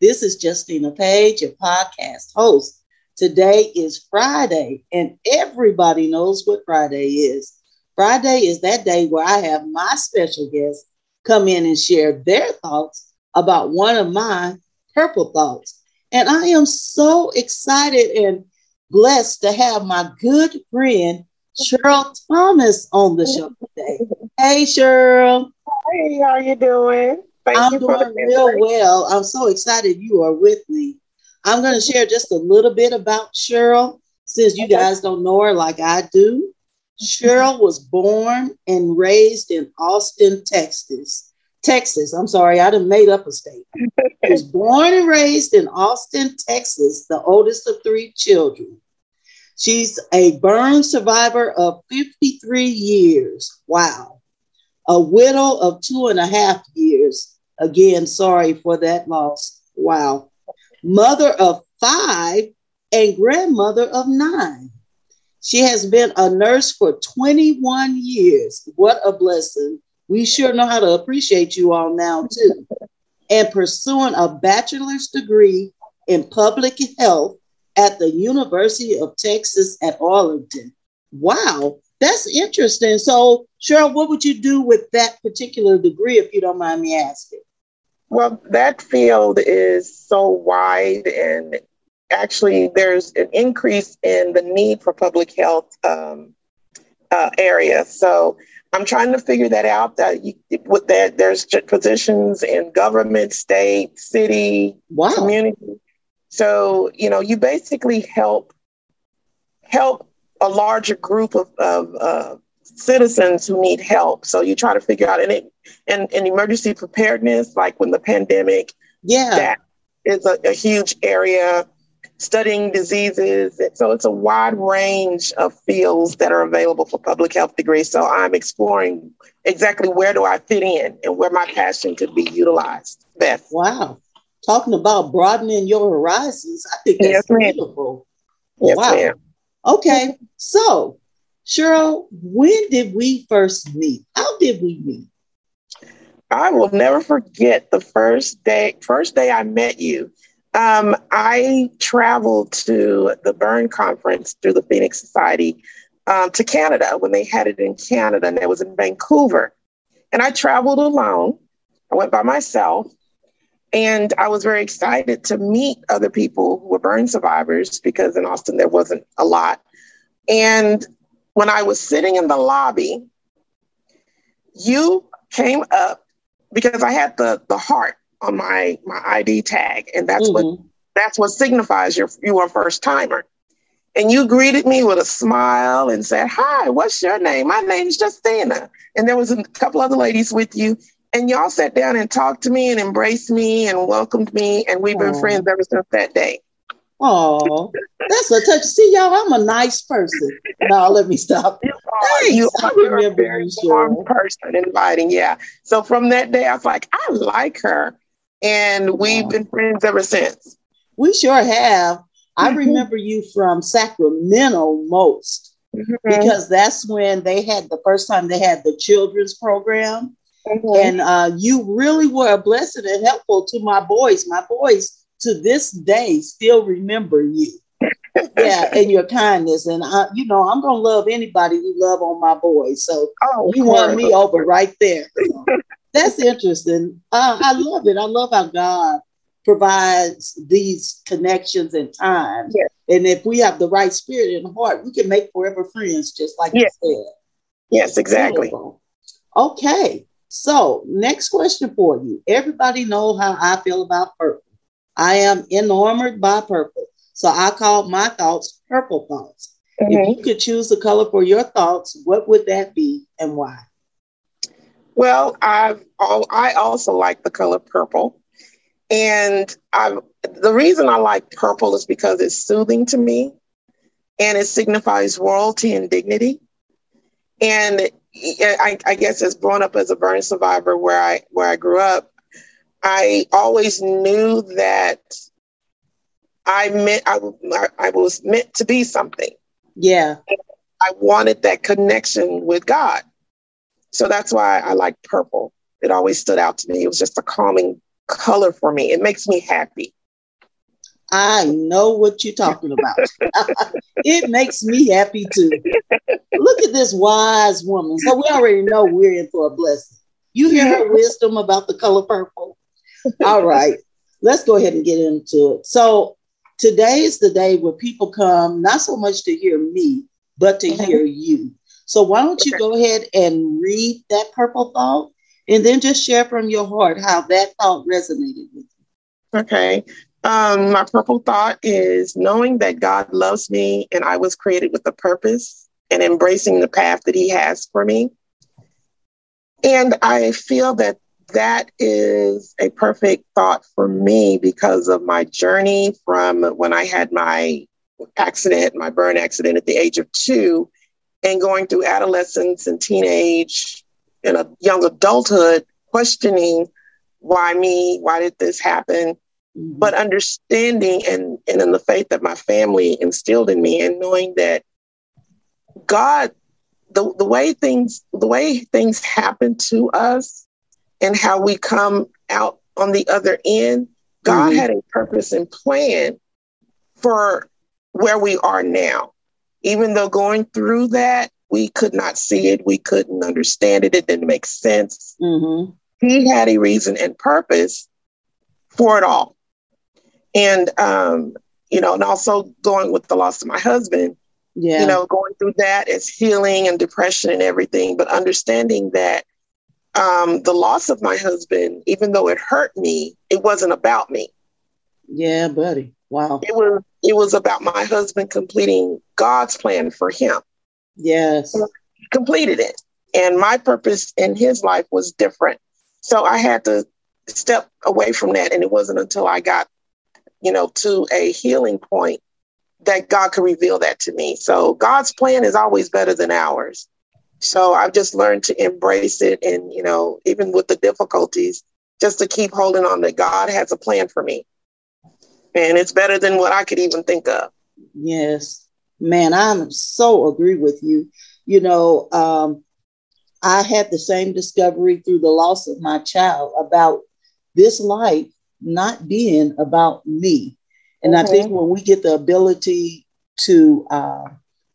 This is Justina Page, your podcast host. Today is Friday, and everybody knows what Friday is. Friday is that day where I have my special guests come in and share their thoughts about one of my purple thoughts. And I am so excited and blessed to have my good friend Cheryl Thomas on the show today. Hey, Cheryl. Hey, how are you doing? Thank I'm doing real well. I'm so excited you are with me. I'm going to share just a little bit about Cheryl since you guys don't know her like I do. Cheryl was born and raised in Austin, Texas. Texas, I'm sorry, I done made up a state. She was born and raised in Austin, Texas, the oldest of three children. She's a burn survivor of 53 years. Wow a widow of two and a half years. Again, sorry for that loss. Wow. Mother of five and grandmother of nine. She has been a nurse for 21 years. What a blessing. We sure know how to appreciate you all now, too. And pursuing a bachelor's degree in public health at the University of Texas at Arlington. Wow, that's interesting. So, Cheryl, what would you do with that particular degree, if you don't mind me asking? Well, that field is so wide, and actually, there's an increase in the need for public health um, uh, area. So, I'm trying to figure that out. That you, with that, there's positions in government, state, city, wow. community. So, you know, you basically help help a larger group of, of uh, citizens who need help. So you try to figure out and it and, and emergency preparedness, like when the pandemic, yeah, that is a, a huge area. Studying diseases, so it's a wide range of fields that are available for public health degrees. So I'm exploring exactly where do I fit in and where my passion could be utilized best. Wow, talking about broadening your horizons, I think that's yes, beautiful. Yes, wow. Ma'am. Okay, so Cheryl, when did we first meet? How did we meet? I will never forget the first day. First day I met you. Um, I traveled to the Burn Conference through the Phoenix Society um, to Canada when they had it in Canada, and it was in Vancouver. And I traveled alone. I went by myself, and I was very excited to meet other people who were burn survivors because in Austin there wasn't a lot. And when I was sitting in the lobby, you came up because I had the the heart on my my ID tag, and that's mm-hmm. what that's what signifies you're you are a first timer. And you greeted me with a smile and said, "Hi, what's your name? My name's Justina." And there was a couple other ladies with you, and y'all sat down and talked to me and embraced me and welcomed me. And we've been Aww. friends ever since that day. Oh, that's a touch. See, y'all, I'm a nice person. Now let me stop. You are, you are a very warm person inviting. Yeah. So from that day, I was like, I like her. And we've been friends ever since. We sure have. I mm-hmm. remember you from Sacramento most mm-hmm. because that's when they had the first time they had the children's program. Mm-hmm. And uh, you really were a blessing and helpful to my boys. My boys to this day still remember you. yeah, and your kindness. And I, you know, I'm gonna love anybody who love on my boys. So oh, you want me over right there. So that's interesting. Uh, I love it. I love how God provides these connections and times. Yes. And if we have the right spirit and heart, we can make forever friends, just like yes. you said. Yes, exactly. Okay. So, next question for you. Everybody know how I feel about purple. I am enamored by purple. So I call my thoughts purple thoughts. Mm-hmm. If you could choose a color for your thoughts, what would that be and why? Well, I've, I also like the color purple. And I, the reason I like purple is because it's soothing to me and it signifies royalty and dignity. And I, I guess as growing up as a burn survivor where I where I grew up, I always knew that I meant I, I was meant to be something. Yeah. I wanted that connection with God. So that's why I like purple. It always stood out to me. It was just a calming color for me. It makes me happy. I know what you're talking about. it makes me happy too. Look at this wise woman. So we already know we're in for a blessing. You hear her wisdom about the color purple. All right, let's go ahead and get into it. So today is the day where people come not so much to hear me, but to mm-hmm. hear you. So why don't you go ahead and read that purple thought and then just share from your heart how that thought resonated with you. Okay. Um, my purple thought is knowing that God loves me and I was created with a purpose and embracing the path that He has for me. And I feel that that is a perfect thought for me because of my journey from when I had my accident, my burn accident at the age of two, and going through adolescence and teenage and a young adulthood, questioning why me, why did this happen? Mm-hmm. But understanding and, and in the faith that my family instilled in me and knowing that God, the, the way things the way things happen to us and how we come out on the other end, God mm-hmm. had a purpose and plan for where we are now. Even though going through that, we could not see it, we couldn't understand it, it didn't make sense. Mm-hmm. He had a reason and purpose for it all. And, um, you know, and also going with the loss of my husband, yeah. you know, going through that as healing and depression and everything, but understanding that um, the loss of my husband, even though it hurt me, it wasn't about me. Yeah, buddy. Wow. It was it was about my husband completing God's plan for him. Yes. He completed it. And my purpose in his life was different. So I had to step away from that. And it wasn't until I got, you know, to a healing point that God could reveal that to me. So God's plan is always better than ours. So I've just learned to embrace it and, you know, even with the difficulties, just to keep holding on that God has a plan for me. And it's better than what I could even think of. Yes. Man, I'm so agree with you. You know, um, I had the same discovery through the loss of my child about this life not being about me. And I think when we get the ability to uh,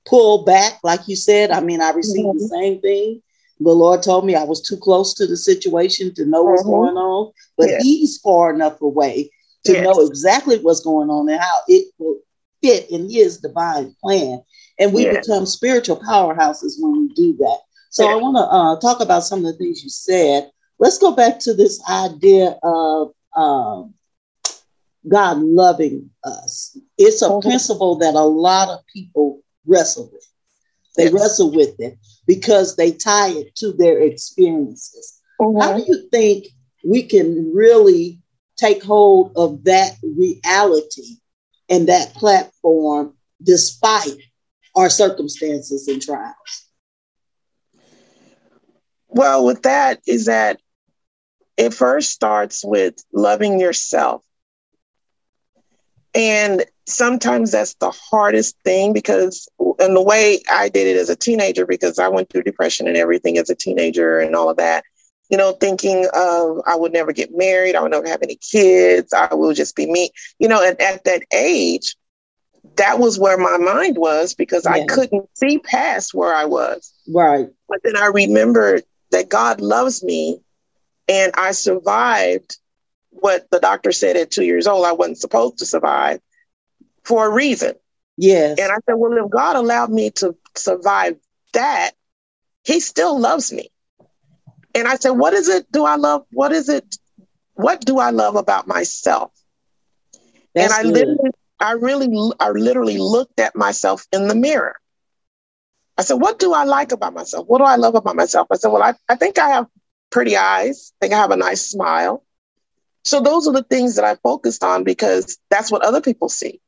pull back, like you said, I mean, I received mm-hmm. the same thing. The Lord told me I was too close to the situation to know what's mm-hmm. going on, but yeah. He's far enough away to yes. know exactly what's going on and how it will fit in His divine plan. And we yes. become spiritual powerhouses when we do that. So I want to uh, talk about some of the things you said. Let's go back to this idea of um, God loving us. It's a mm-hmm. principle that a lot of people wrestle with. They yes. wrestle with it because they tie it to their experiences. Mm-hmm. How do you think we can really take hold of that reality and that platform despite our circumstances and trials? Well, with that is that it first starts with loving yourself. And sometimes that's the hardest thing because, and the way I did it as a teenager, because I went through depression and everything as a teenager and all of that, you know, thinking of I would never get married, I would never have any kids, I will just be me. You know, and at that age, that was where my mind was because yeah. I couldn't see past where I was. Right. But then I remembered that God loves me and I survived what the doctor said at two years old I wasn't supposed to survive for a reason. Yes. And I said, well, if God allowed me to survive that, he still loves me. And I said, what is it do I love? What is it? What do I love about myself? That's and I good. literally, I really, I literally looked at myself in the mirror. I said, what do I like about myself? What do I love about myself? I said, well, I, I think I have pretty eyes. I think I have a nice smile. So those are the things that I focused on because that's what other people see.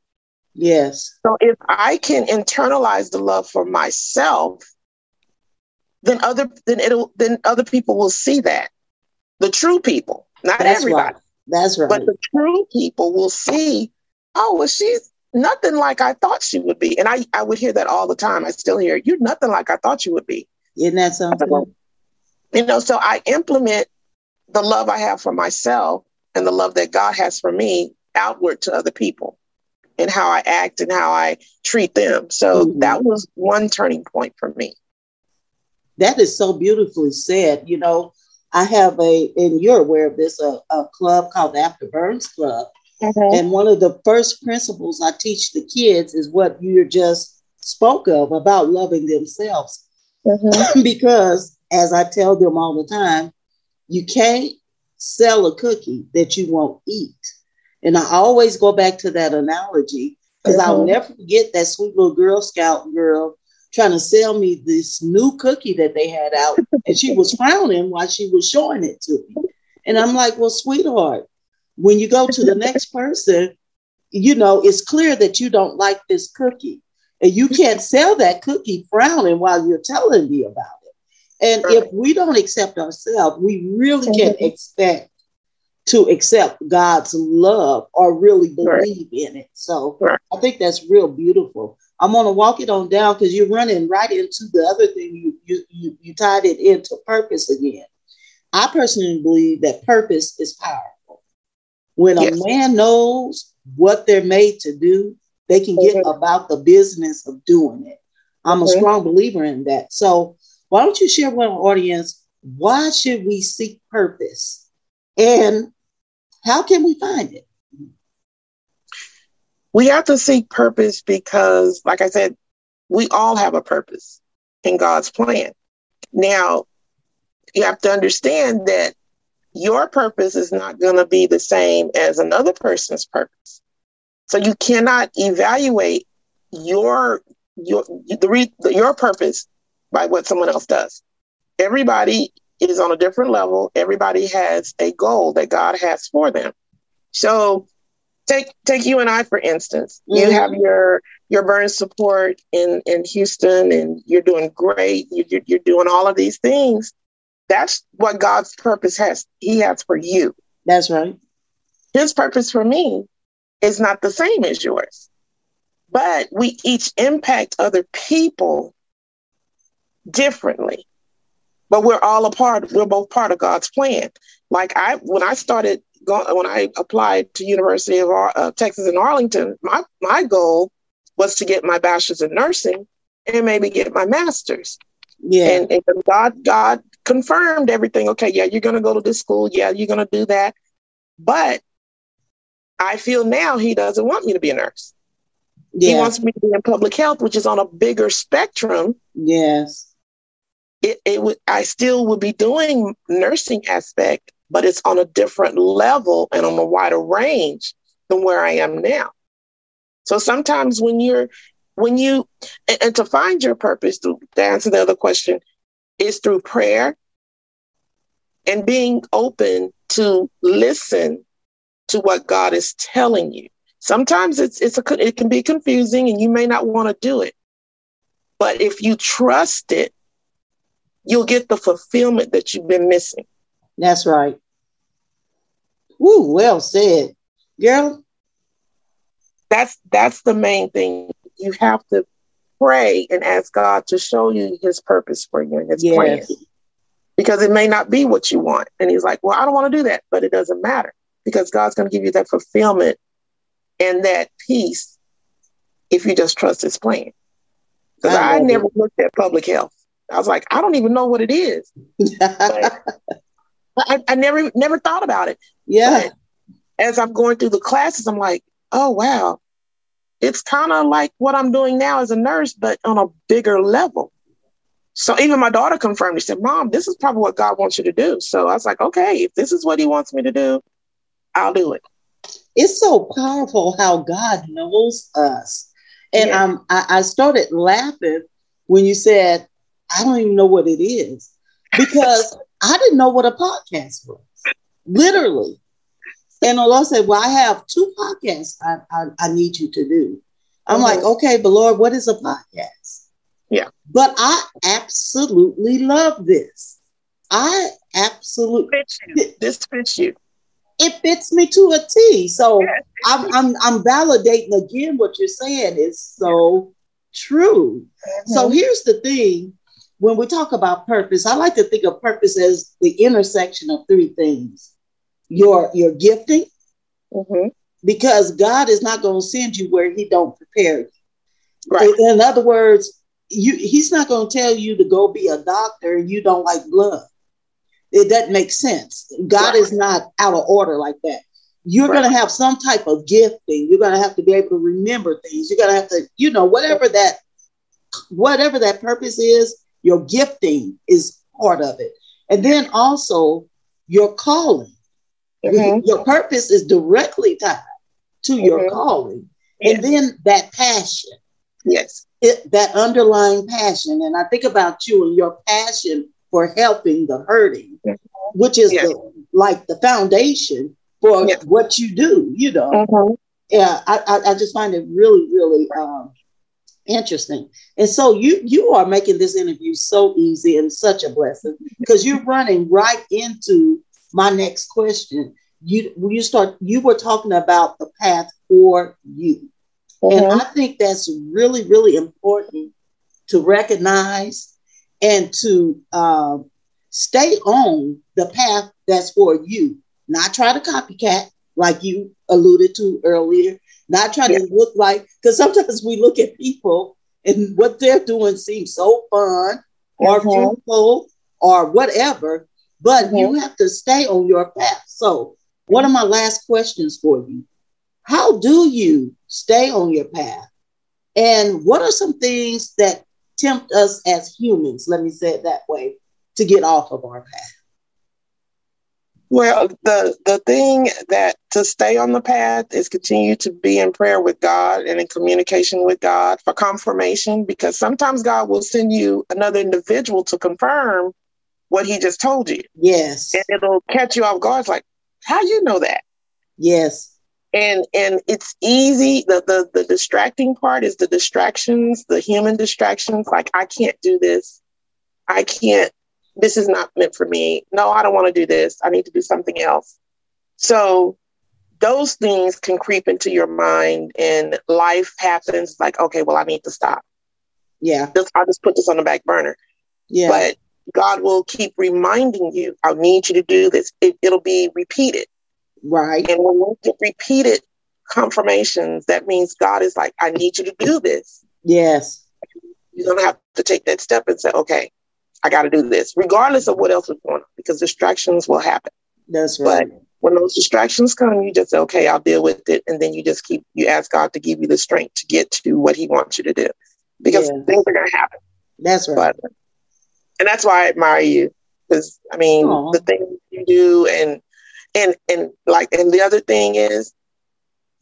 Yes. So if I can internalize the love for myself, then other then it'll then other people will see that. The true people, not That's everybody. right. That's right. But the true people will see, oh, well, she's nothing like I thought she would be. And I, I would hear that all the time. I still hear, you're nothing like I thought you would be. Isn't that something? You know, so I implement the love I have for myself and the love that God has for me outward to other people and how I act and how I treat them. So Mhm. that was one turning point for me. That is so beautifully said. You know, I have a, and you're aware of this, a, a club called the After Burns Club. And one of the first principles I teach the kids is what you just spoke of about loving themselves. Mhm. because, as I tell them all the time, you can't sell a cookie that you won't eat. And I always go back to that analogy because I'll Mhm. never forget that sweet little Girl Scout girl trying to sell me this new cookie that they had out. and she was frowning while she was showing it to me. And I'm like, well, sweetheart, when you go to the next person, you know, it's clear that you don't like this cookie. And you can't sell that cookie frowning while you're telling me about it. And Right. if we don't accept ourselves, we really can't Mhm. expect to accept God's love or really Right. believe in it. So Right. I think that's real beautiful. I'm gonna walk it on down because you're running right into the other thing. You, you you you tied it into purpose again. I personally believe that purpose is powerful. When a man knows what they're made to do, they can get Mhm. about the business of doing it. I'm a Mhm. strong believer in that. So why don't you share with our audience why should we seek purpose and how can we find it? we have to seek purpose because, like I said, we all have a purpose in God's plan. Now, you have to understand that your purpose is not going to be the same as another person's purpose. So you cannot evaluate your your the re, your purpose by what someone else does. Everybody is on a different level. Everybody has a goal that God has for them. So take take you and I for instance. You Mhm. have your your burn support in in Houston, and you're doing great. You, you're doing all of these things. That's what God's purpose has. He has for you. That's right. His purpose for me is not the same as yours, but we each impact other people differently. But we're all a part. We're both part of God's plan. Like I, when I started going, when I applied to University of Ar- uh, Texas in Arlington, my my goal was to get my bachelor's in nursing and maybe get my master's. Yeah. And, and God, God confirmed everything. Okay, yeah, you're going to go to this school. Yeah, you're going to do that. But I feel now He doesn't want me to be a nurse. He wants me to be in public health, which is on a bigger spectrum. yes. It, it would, I still would be doing nursing aspect, but it's on a different level and on a wider range than where I am now. So sometimes when you're, when you, and, and to find your purpose, to, to answer the other question, is through prayer and being open to listen to what God is telling you. Sometimes it's it's a it can be confusing and you may not want to do it. But if you trust it, you'll get the fulfillment that you've been missing. That's right. Woo, well said. Girl, That's that's the main thing. You have to pray and ask God to show you his purpose for you and his plan. Because it may not be what you want. And he's like, Well, I don't want to do that, but it doesn't matter because God's going to give you that fulfillment and that peace if you just trust his plan. Because I I, never looked at public health. I was like, I don't even know what it is. I, I never never thought about it. yeah. But as I'm going through the classes, I'm like, oh wow, it's kind of like what I'm doing now as a nurse, but on a bigger level. So even my daughter confirmed. She said, "Mom, this is probably what God wants you to do." So I was like, "Okay, if this is what He wants me to do, I'll do it." It's so powerful how God knows us. And Yeah. um, I, I started laughing when you said, I don't even know what it is because I didn't know what a podcast was, literally. And the Lord said, Well, I have two podcasts I, I, I need you to do. I'm mm-hmm. like, okay, but Lord, what is a podcast? Yeah. But I absolutely love this. I absolutely this fits you. It fits me to a T. So. I'm, I'm I'm validating again what you're saying is so true. Mm-hmm. So here's the thing. When we talk about purpose, I like to think of purpose as the intersection of three things. Your your gifting, mm-hmm. because God is not going to send you where He don't prepare you. Right. In other words, you he's not going to tell you to go be a doctor and you don't like blood. It doesn't make sense. God right. is not out of order like that. You're right. going to have some type of gifting. You're going to have to be able to remember things. You're going to have to, you know, whatever that whatever that purpose is, your gifting is part of it. And then also your calling. Mm-hmm. Your purpose is directly tied to mm-hmm. your calling. Yes. And then that passion. Yes it, that underlying passion. And I think about you and your passion for helping the hurting, which is yes. the, like the foundation for what you do, you know. Mm-hmm. Yeah, I, I, I, just find it really, really um, interesting. And so you you are making this interview so easy and such a blessing because you're running right into my next question. You you start you were talking about the path for you. Mm-hmm. And I think that's really, really important to recognize and to uh, stay on the path that's for you. Not try to copycat, like you alluded to earlier. Not trying yeah. to look like, because sometimes we look at people and what they're doing seems so fun or mm-hmm. fruitful or whatever, but mm-hmm. you have to stay on your path. So, one of my last questions for you how do you stay on your path? And what are some things that tempt us as humans, let me say it that way, to get off of our path? Well, the the thing that to stay on the path is continue to be in prayer with God and in communication with God for confirmation because sometimes God will send you another individual to confirm what he just told you. Yes. And it'll catch you off guard. It's like, how you know that? Yes and and it's easy the, the the distracting part is the distractions the human distractions like i can't do this i can't this is not meant for me. No i don't want to do this. I need to do something else. So those things can creep into your mind and life happens like okay well i need to stop. Yeah. Just, i'll just put this on the back burner. Yeah. But god will keep reminding you i need you to do this. It, it'll be repeated. Right. And when we get repeated confirmations, that means God is like, I need you to do this. Yes. You're going to have to take that step and say, okay, I got to do this, regardless of what else is going on, because distractions will happen. That's right. But when those distractions come, you just say, okay, I'll deal with it. And then you just keep, you ask God to give you the strength to get to what He wants you to do because yeah. things are going to happen. That's right. But, and that's why I admire you because, I mean, Aww. the things you do and and and like and the other thing is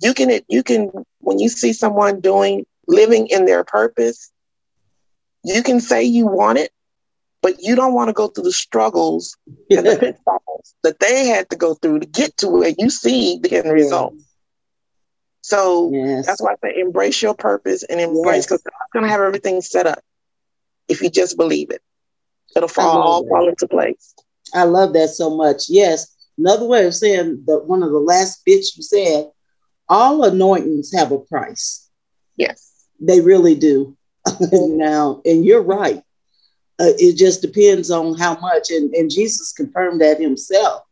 you can you can when you see someone doing living in their purpose you can say you want it but you don't want to go through the struggles and the pitfalls that they had to go through to get to where you see the end result so yes. that's why I say embrace your purpose and embrace because yes. God's going to have everything set up if you just believe it. It'll fall all fall into place. I love that so much. Yes, Another way of saying that one of the last bits you said, all anointings have a price. Yes. They really do. now, and you're right. Uh, it just depends on how much. And, and Jesus confirmed that himself.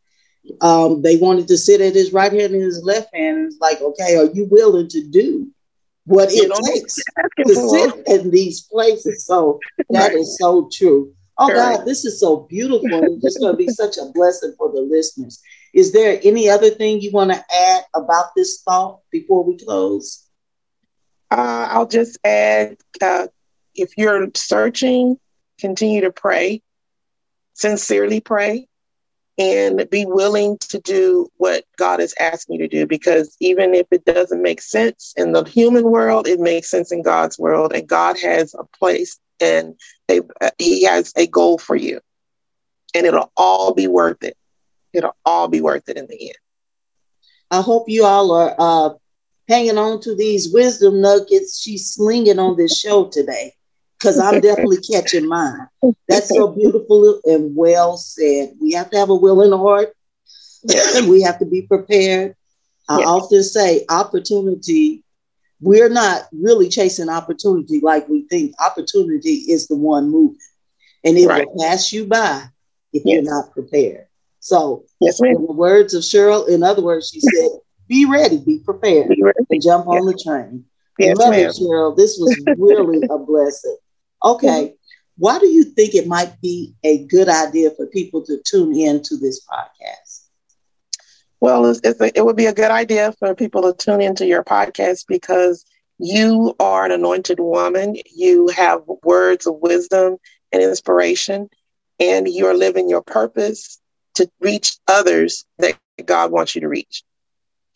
Um, they wanted to sit at his right hand and his left hand. it's like, okay, are you willing to do what it takes to sit in these places? So that right. is so true. Oh God, this is so beautiful. It's just going to be such a blessing for the listeners. Is there any other thing you want to add about this thought before we close? Uh, I'll just add uh, if you're searching, continue to pray, sincerely pray, and be willing to do what God is asking you to do. Because even if it doesn't make sense in the human world, it makes sense in God's world. And God has a place and a, he has a goal for you and it'll all be worth it it'll all be worth it in the end I hope you all are uh, hanging on to these wisdom nuggets she's slinging on this show today, because I'm definitely catching mine. That's so beautiful and well said. We have to have a willing heart. And we have to be prepared. I often say opportunity, we're not really chasing opportunity like we think. Opportunity is the one moving, and it right. will pass you by if yes. you're not prepared. So, yes, in the words of Cheryl, in other words, she said, be ready, be prepared, be ready. and jump on the train. Yes, Love it, Cheryl. This was really a blessing. Okay. Why do you think it might be a good idea for people to tune in to this podcast? Well, it's, it's a, it would be a good idea for people to tune into your podcast because you are an anointed woman. You have words of wisdom and inspiration, and you're living your purpose to reach others that God wants you to reach.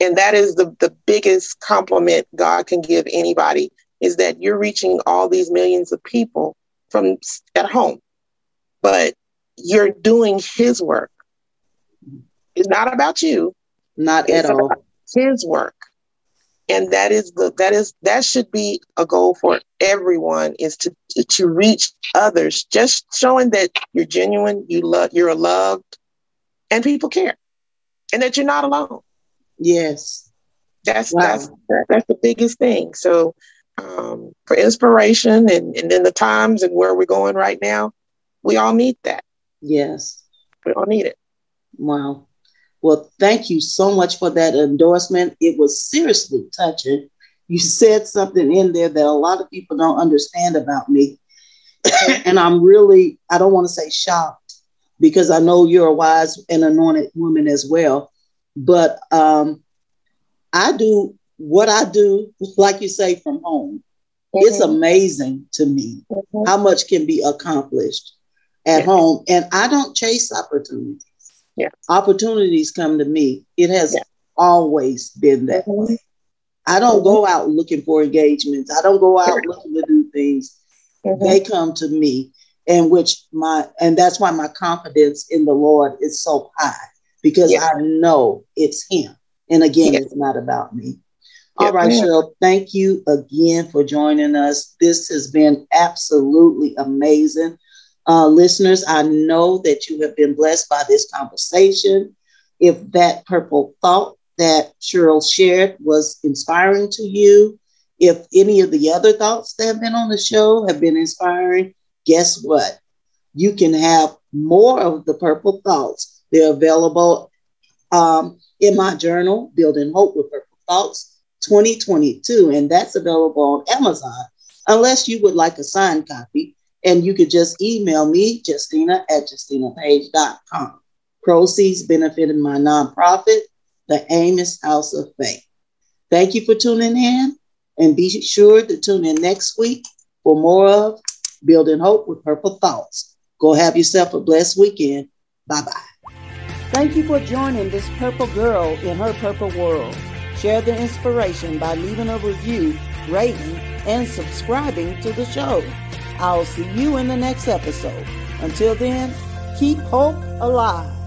And that is the, the biggest compliment God can give anybody is that you're reaching all these millions of people from at home, but you're doing his work. It's not about you. Not at all. His work. And that is the that is that should be a goal for everyone is to to reach others, just showing that you're genuine, you love you're loved, and people care, and that you're not alone. Yes, that's wow. that's that's the biggest thing. So, um, for inspiration and and in the times and where we're going right now, we all need that. Yes, we all need it. Wow. Well, thank you so much for that endorsement. It was seriously touching. You said something in there that a lot of people don't understand about me. and I'm really, I don't want to say shocked, because I know you're a wise and anointed woman as well. But um, I do what I do, like you say, from home. Mm-hmm. It's amazing to me mm-hmm. how much can be accomplished at home. And I don't chase opportunities. Yeah. Opportunities come to me. It has yeah. always been that mm-hmm. way. I don't go mm-hmm. out looking for engagements. I don't go out looking to do things. Mm-hmm. They come to me and which my and that's why my confidence in the Lord is so high because yeah. I know it's Him. And again, yeah. it's not about me. All right. Cheryl, thank you again for joining us. This has been absolutely amazing. Uh, listeners, I know that you have been blessed by this conversation. If that purple thought that Cheryl shared was inspiring to you, if any of the other thoughts that have been on the show have been inspiring, guess what? You can have more of the purple thoughts. They're available um, in my journal, Building Hope with Purple Thoughts 2022, and that's available on Amazon, unless you would like a signed copy. And you could just email me, Justina at justinapage.com. Proceeds benefiting my nonprofit, the Amos House of Faith. Thank you for tuning in, and be sure to tune in next week for more of building hope with purple thoughts. Go have yourself a blessed weekend. Bye bye. Thank you for joining this purple girl in her purple world. Share the inspiration by leaving a review, rating, and subscribing to the show. I'll see you in the next episode. Until then, keep hope alive.